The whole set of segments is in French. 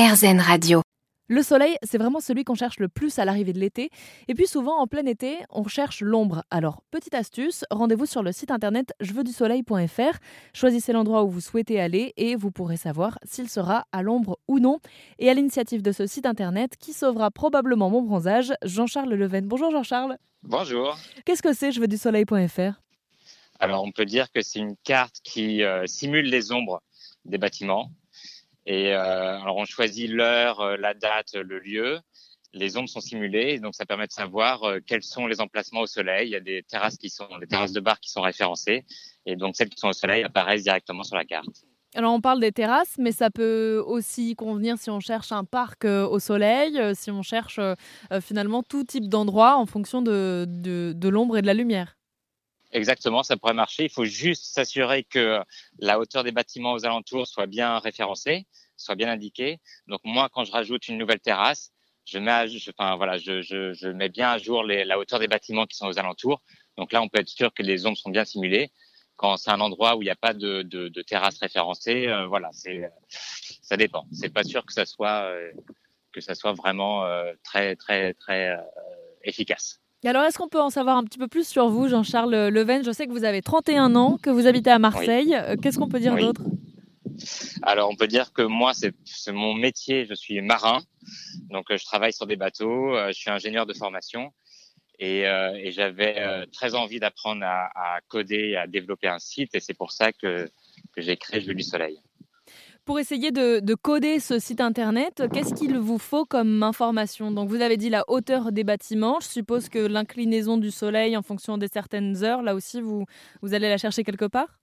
RZN Radio. Le soleil, c'est vraiment celui qu'on cherche le plus à l'arrivée de l'été. Et puis souvent, en plein été, on cherche l'ombre. Alors, petite astuce, rendez-vous sur le site internet jeveuxdusoleil.fr. Choisissez l'endroit où vous souhaitez aller et vous pourrez savoir s'il sera à l'ombre ou non. Et à l'initiative de ce site internet qui sauvera probablement mon bronzage, Jean-Charles Leven. Bonjour Jean-Charles. Bonjour. Qu'est-ce que c'est jeveuxdusoleil.fr Alors, on peut dire que c'est une carte qui euh, simule les ombres des bâtiments. Et euh, alors on choisit l'heure, euh, la date, le lieu. Les ombres sont simulées, donc ça permet de savoir euh, quels sont les emplacements au soleil. Il y a des terrasses qui sont, des terrasses de bar qui sont référencées, et donc celles qui sont au soleil apparaissent directement sur la carte. Alors on parle des terrasses, mais ça peut aussi convenir si on cherche un parc au soleil, si on cherche finalement tout type d'endroit en fonction de, de l'ombre et de la lumière. Exactement, ça pourrait marcher. Il faut juste s'assurer que la hauteur des bâtiments aux alentours soit bien référencée, soit bien indiquée. Donc moi, quand je rajoute une nouvelle terrasse, je mets, à, je, enfin voilà, je, je, je, mets bien à jour les, la hauteur des bâtiments qui sont aux alentours. Donc là, on peut être sûr que les ombres sont bien simulées. Quand c'est un endroit où il n'y a pas de, de, de terrasse référencée, euh, voilà, c'est, ça dépend. C'est pas sûr que ça soit euh, que ça soit vraiment euh, très très très euh, efficace alors, est-ce qu'on peut en savoir un petit peu plus sur vous, Jean-Charles Leven? Je sais que vous avez 31 ans, que vous habitez à Marseille. Euh, qu'est-ce qu'on peut dire d'autre? Alors, on peut dire que moi, c'est mon métier. Je suis marin, donc euh, je travaille sur des bateaux. Euh, je suis ingénieur de formation et, et j'avais très envie d'apprendre à, à, coder, à développer un site, et c'est pour ça que, que j'ai créé Jeu du Soleil. Pour essayer de, de coder ce site internet, qu'est-ce qu'il vous faut comme information? Donc vous avez dit la hauteur des bâtiments. Je suppose que l'inclinaison du soleil en fonction des certaines heures, là aussi, vous, vous allez la chercher quelque part?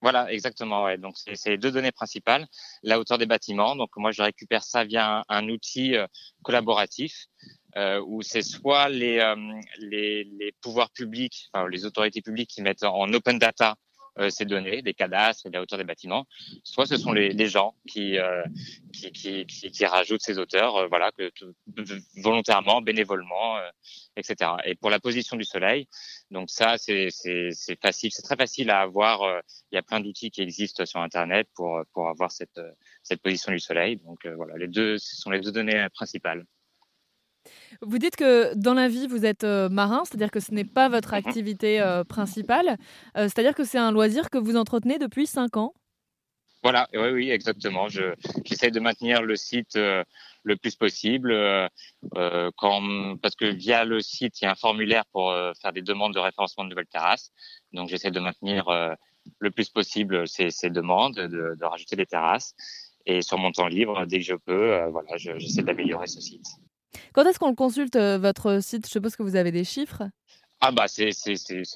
Voilà, exactement. Ouais. Donc c'est les deux données principales, la hauteur des bâtiments. Donc moi je récupère ça via un, un outil euh, collaboratif euh, où c'est soit les, euh, les, les pouvoirs publics, enfin, les autorités publiques qui mettent en open data euh, ces données, des cadastres et la hauteur des bâtiments, soit ce sont les, les gens qui, euh, qui, qui, qui, rajoutent ces auteurs, euh, voilà, que, volontairement, bénévolement, euh, etc. Et pour la position du soleil, donc ça, c'est facile, c'est très facile à avoir. Euh, il y a plein d'outils qui existent sur Internet pour, pour avoir cette, cette position du soleil. Donc voilà, les deux, ce sont les deux données principales. Vous dites que dans la vie, vous êtes euh, marin, c'est-à-dire que ce n'est pas votre mhm. activité euh, principale, euh, c'est-à-dire que c'est un loisir que vous entretenez depuis 5 ans Voilà, oui, oui, exactement. J'essaie de maintenir le site le plus possible, quand, parce que via le site, il y a un formulaire pour faire des demandes de référencement de nouvelles terrasses. Donc j'essaie de maintenir le plus possible ces, ces demandes, de, de, rajouter des terrasses. Et sur mon temps libre, dès que je peux, voilà, j'essaie d'améliorer ce site. Quand est-ce qu'on le consulte, euh, votre site? Je suppose que vous avez des chiffres. Ah bah c'est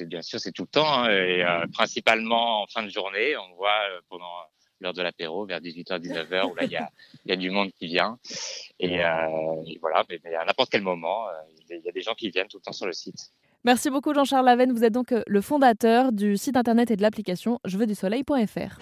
bien sûr c'est tout le temps hein, et euh, principalement en fin de journée on voit euh, pendant l'heure de l'apéro vers 18h 19h où là il y a il y a du monde qui vient. Et, euh, et voilà mais, mais, à n'importe quel moment il y a des gens qui viennent tout le temps sur le site. Merci beaucoup Jean-Charles Lavenne, vous êtes donc le fondateur du site internet et de l'application je veux du soleil.fr.